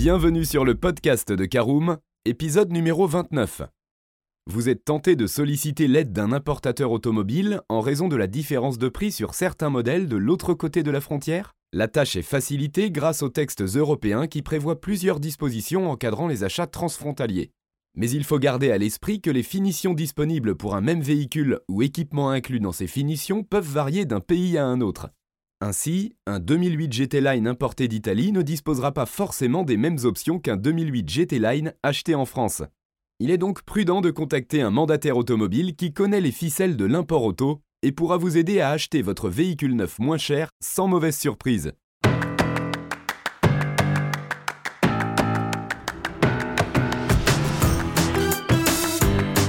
Bienvenue sur le podcast de Caroom, épisode numéro 29. Vous êtes tenté de solliciter l'aide d'un importateur automobile en raison de la différence de prix sur certains modèles de l'autre côté de la frontière? La tâche est facilitée grâce aux textes européens qui prévoient plusieurs dispositions encadrant les achats transfrontaliers. Mais il faut garder à l'esprit que les finitions disponibles pour un même véhicule ou équipement inclus dans ces finitions peuvent varier d'un pays à un autre. Ainsi, un 2008 GT Line importé d'Italie ne disposera pas forcément des mêmes options qu'un 2008 GT Line acheté en France. Il est donc prudent de contacter un mandataire automobile qui connaît les ficelles de l'import auto et pourra vous aider à acheter votre véhicule neuf moins cher sans mauvaise surprise.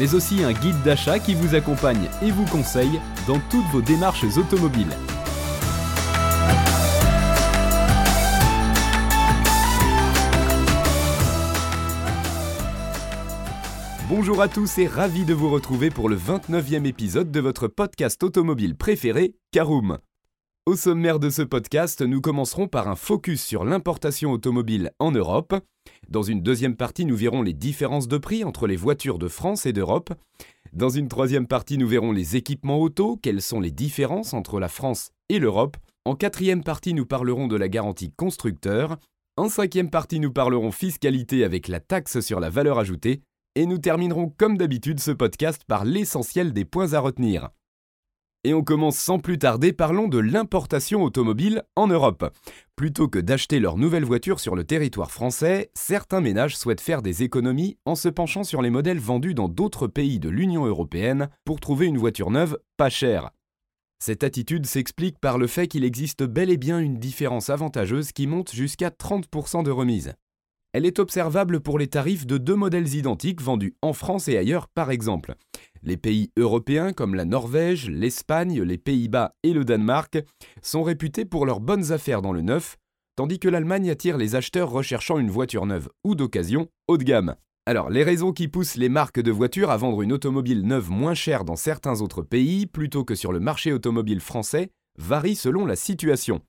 mais aussi un guide d'achat qui vous accompagne et vous conseille dans toutes vos démarches automobiles. Bonjour à tous et ravi de vous retrouver pour le 29e épisode de votre podcast automobile préféré, Caroom. Au sommaire de ce podcast, nous commencerons par un focus sur l'importation automobile en Europe. Dans une deuxième partie, nous verrons les différences de prix entre les voitures de France et d'Europe. Dans une troisième partie, nous verrons les équipements auto, quelles sont les différences entre la France et l'Europe. En quatrième partie, nous parlerons de la garantie constructeur. En cinquième partie, nous parlerons fiscalité avec la taxe sur la valeur ajoutée. Et nous terminerons comme d'habitude ce podcast par l'essentiel des points à retenir. Et on commence sans plus tarder, parlons de l'importation automobile en Europe. Plutôt que d'acheter leur nouvelle voiture sur le territoire français, certains ménages souhaitent faire des économies en se penchant sur les modèles vendus dans d'autres pays de l'Union européenne pour trouver une voiture neuve pas chère. Cette attitude s'explique par le fait qu'il existe bel et bien une différence avantageuse qui monte jusqu'à 30% de remise. Elle est observable pour les tarifs de deux modèles identiques vendus en France et ailleurs par exemple. Les pays européens comme la Norvège, l'Espagne, les Pays-Bas et le Danemark sont réputés pour leurs bonnes affaires dans le neuf, tandis que l'Allemagne attire les acheteurs recherchant une voiture neuve ou d'occasion haut de gamme. Alors, les raisons qui poussent les marques de voitures à vendre une automobile neuve moins chère dans certains autres pays plutôt que sur le marché automobile français varient selon la situation.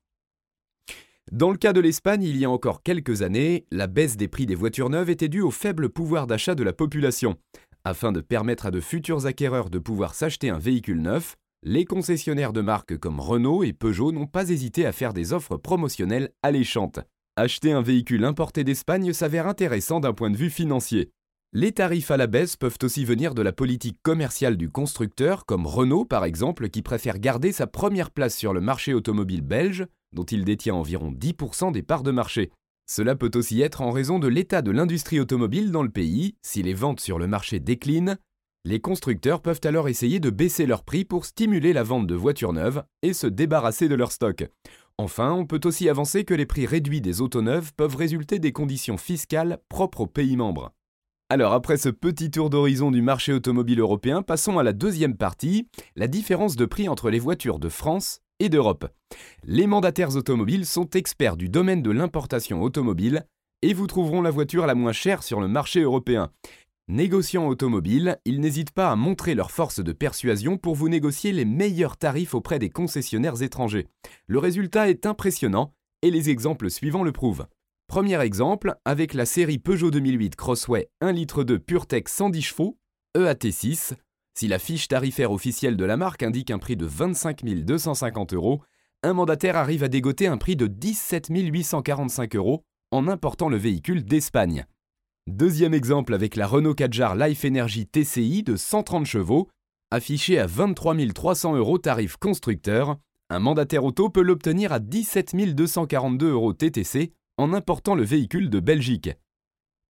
Dans le cas de l'Espagne, il y a encore quelques années, la baisse des prix des voitures neuves était due au faible pouvoir d'achat de la population. Afin de permettre à de futurs acquéreurs de pouvoir s'acheter un véhicule neuf, les concessionnaires de marques comme Renault et Peugeot n'ont pas hésité à faire des offres promotionnelles alléchantes. Acheter un véhicule importé d'Espagne s'avère intéressant d'un point de vue financier. Les tarifs à la baisse peuvent aussi venir de la politique commerciale du constructeur, comme Renault par exemple, qui préfère garder sa première place sur le marché automobile belge, dont il détient environ 10% des parts de marché. Cela peut aussi être en raison de l'état de l'industrie automobile dans le pays. Si les ventes sur le marché déclinent, les constructeurs peuvent alors essayer de baisser leurs prix pour stimuler la vente de voitures neuves et se débarrasser de leur stock. Enfin, on peut aussi avancer que les prix réduits des autos neuves peuvent résulter des conditions fiscales propres aux pays membres. Alors après ce petit tour d'horizon du marché automobile européen, passons à la deuxième partie, la différence de prix entre les voitures de France d'Europe. Les mandataires automobiles sont experts du domaine de l'importation automobile et vous trouveront la voiture la moins chère sur le marché européen. Négociants automobiles, ils n'hésitent pas à montrer leur force de persuasion pour vous négocier les meilleurs tarifs auprès des concessionnaires étrangers. Le résultat est impressionnant et les exemples suivants le prouvent. Premier exemple, avec la série Peugeot 2008 Crossway 1 litre de PureTech 110 chevaux, EAT6, si la fiche tarifaire officielle de la marque indique un prix de 25 250 euros, un mandataire arrive à dégoter un prix de 17 845 euros en important le véhicule d'Espagne. Deuxième exemple avec la Renault Kadjar Life Energy TCI de 130 chevaux, affiché à 23 300 euros tarif constructeur, un mandataire auto peut l'obtenir à 17 242 euros TTC en important le véhicule de Belgique.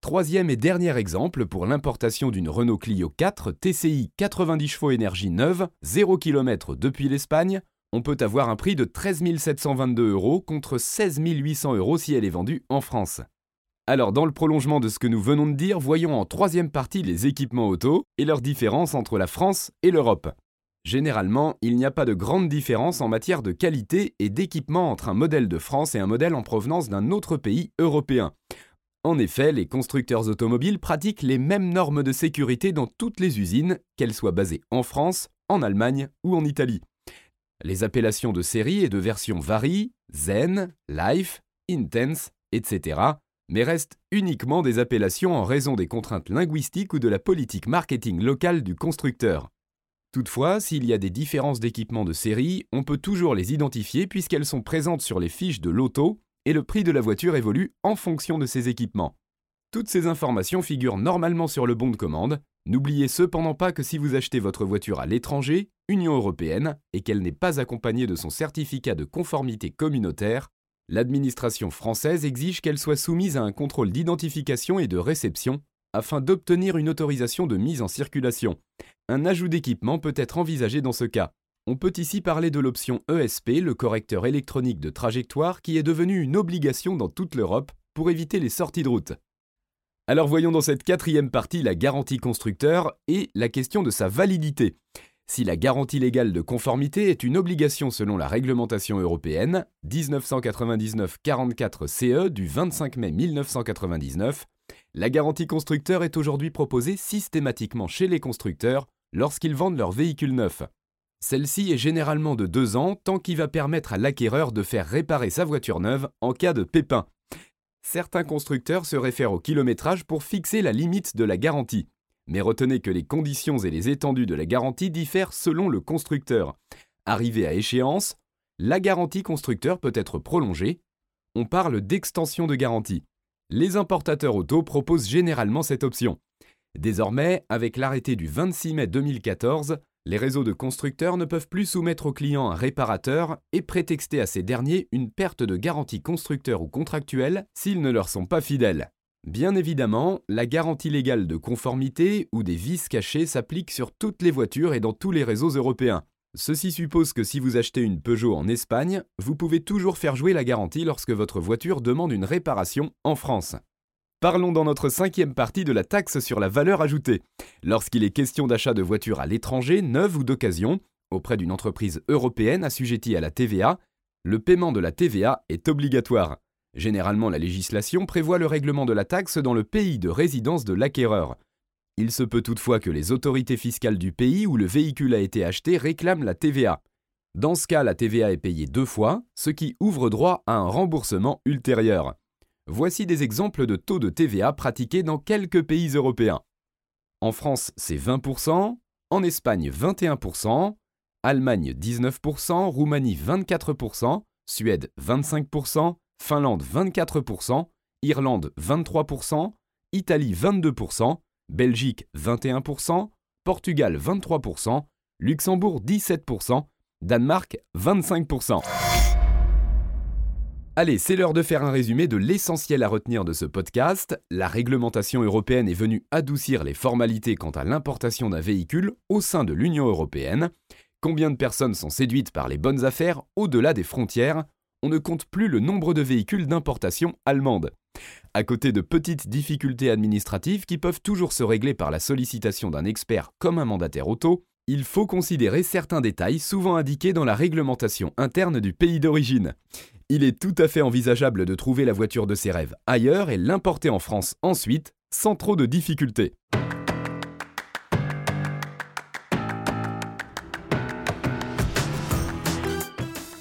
Troisième et dernier exemple pour l'importation d'une Renault Clio 4 TCI 90 chevaux énergie neuve, 0 km depuis l'Espagne, on peut avoir un prix de 13 722 euros contre 16 800 euros si elle est vendue en France. Alors dans le prolongement de ce que nous venons de dire, voyons en troisième partie les équipements auto et leurs différences entre la France et l'Europe. Généralement, il n'y a pas de grande différence en matière de qualité et d'équipement entre un modèle de France et un modèle en provenance d'un autre pays européen. En effet, les constructeurs automobiles pratiquent les mêmes normes de sécurité dans toutes les usines, qu'elles soient basées en France, en Allemagne ou en Italie. Les appellations de série et de version varient, Zen, Life, Intense, etc., mais restent uniquement des appellations en raison des contraintes linguistiques ou de la politique marketing locale du constructeur. Toutefois, s'il y a des différences d'équipement de série, on peut toujours les identifier puisqu'elles sont présentes sur les fiches de l'auto et le prix de la voiture évolue en fonction de ces équipements. Toutes ces informations figurent normalement sur le bon de commande. N'oubliez cependant pas que si vous achetez votre voiture à l'étranger, Union européenne, et qu'elle n'est pas accompagnée de son certificat de conformité communautaire, l'administration française exige qu'elle soit soumise à un contrôle d'identification et de réception afin d'obtenir une autorisation de mise en circulation. Un ajout d'équipement peut être envisagé dans ce cas. On peut ici parler de l'option ESP, le correcteur électronique de trajectoire, qui est devenu une obligation dans toute l'Europe pour éviter les sorties de route. Alors voyons dans cette quatrième partie la garantie constructeur et la question de sa validité. Si la garantie légale de conformité est une obligation selon la réglementation européenne 1999-44 CE du 25 mai 1999, la garantie constructeur est aujourd'hui proposée systématiquement chez les constructeurs lorsqu'ils vendent leurs véhicules neufs. Celle-ci est généralement de 2 ans, tant qu'il va permettre à l'acquéreur de faire réparer sa voiture neuve en cas de pépin. Certains constructeurs se réfèrent au kilométrage pour fixer la limite de la garantie. Mais retenez que les conditions et les étendues de la garantie diffèrent selon le constructeur. Arrivé à échéance, la garantie constructeur peut être prolongée. On parle d'extension de garantie. Les importateurs auto proposent généralement cette option. Désormais, avec l'arrêté du 26 mai 2014, les réseaux de constructeurs ne peuvent plus soumettre aux clients un réparateur et prétexter à ces derniers une perte de garantie constructeur ou contractuelle s'ils ne leur sont pas fidèles. Bien évidemment, la garantie légale de conformité ou des vices cachés s'applique sur toutes les voitures et dans tous les réseaux européens. Ceci suppose que si vous achetez une Peugeot en Espagne, vous pouvez toujours faire jouer la garantie lorsque votre voiture demande une réparation en France. Parlons dans notre cinquième partie de la taxe sur la valeur ajoutée. Lorsqu'il est question d'achat de voitures à l'étranger, neuves ou d'occasion, auprès d'une entreprise européenne assujettie à la TVA, le paiement de la TVA est obligatoire. Généralement, la législation prévoit le règlement de la taxe dans le pays de résidence de l'acquéreur. Il se peut toutefois que les autorités fiscales du pays où le véhicule a été acheté réclament la TVA. Dans ce cas, la TVA est payée deux fois, ce qui ouvre droit à un remboursement ultérieur. Voici des exemples de taux de TVA pratiqués dans quelques pays européens. En France, c'est 20%, en Espagne 21%, Allemagne 19%, Roumanie 24%, Suède 25%, Finlande 24%, Irlande 23%, Italie 22%, Belgique 21%, Portugal 23%, Luxembourg 17%, Danemark 25%. Allez, c'est l'heure de faire un résumé de l'essentiel à retenir de ce podcast. La réglementation européenne est venue adoucir les formalités quant à l'importation d'un véhicule au sein de l'Union européenne. Combien de personnes sont séduites par les bonnes affaires au-delà des frontières? On ne compte plus le nombre de véhicules d'importation allemande. À côté de petites difficultés administratives qui peuvent toujours se régler par la sollicitation d'un expert comme un mandataire auto, il faut considérer certains détails souvent indiqués dans la réglementation interne du pays d'origine. Il est tout à fait envisageable de trouver la voiture de ses rêves ailleurs et l'importer en France ensuite, sans trop de difficultés.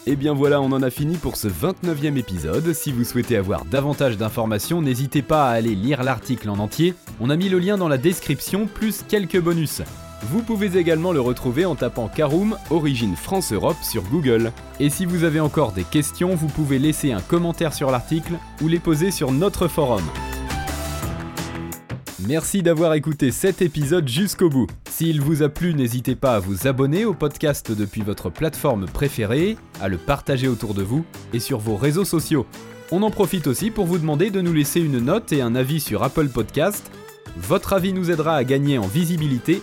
Et eh bien voilà, on en a fini pour ce 29e épisode. Si vous souhaitez avoir davantage d'informations, n'hésitez pas à aller lire l'article en entier. On a mis le lien dans la description, plus quelques bonus. Vous pouvez également le retrouver en tapant Caroom Origine France-Europe sur Google. Et si vous avez encore des questions, vous pouvez laisser un commentaire sur l'article ou les poser sur notre forum. Merci d'avoir écouté cet épisode jusqu'au bout. S'il vous a plu, n'hésitez pas à vous abonner au podcast depuis votre plateforme préférée, à le partager autour de vous et sur vos réseaux sociaux. On en profite aussi pour vous demander de nous laisser une note et un avis sur Apple Podcast. Votre avis nous aidera à gagner en visibilité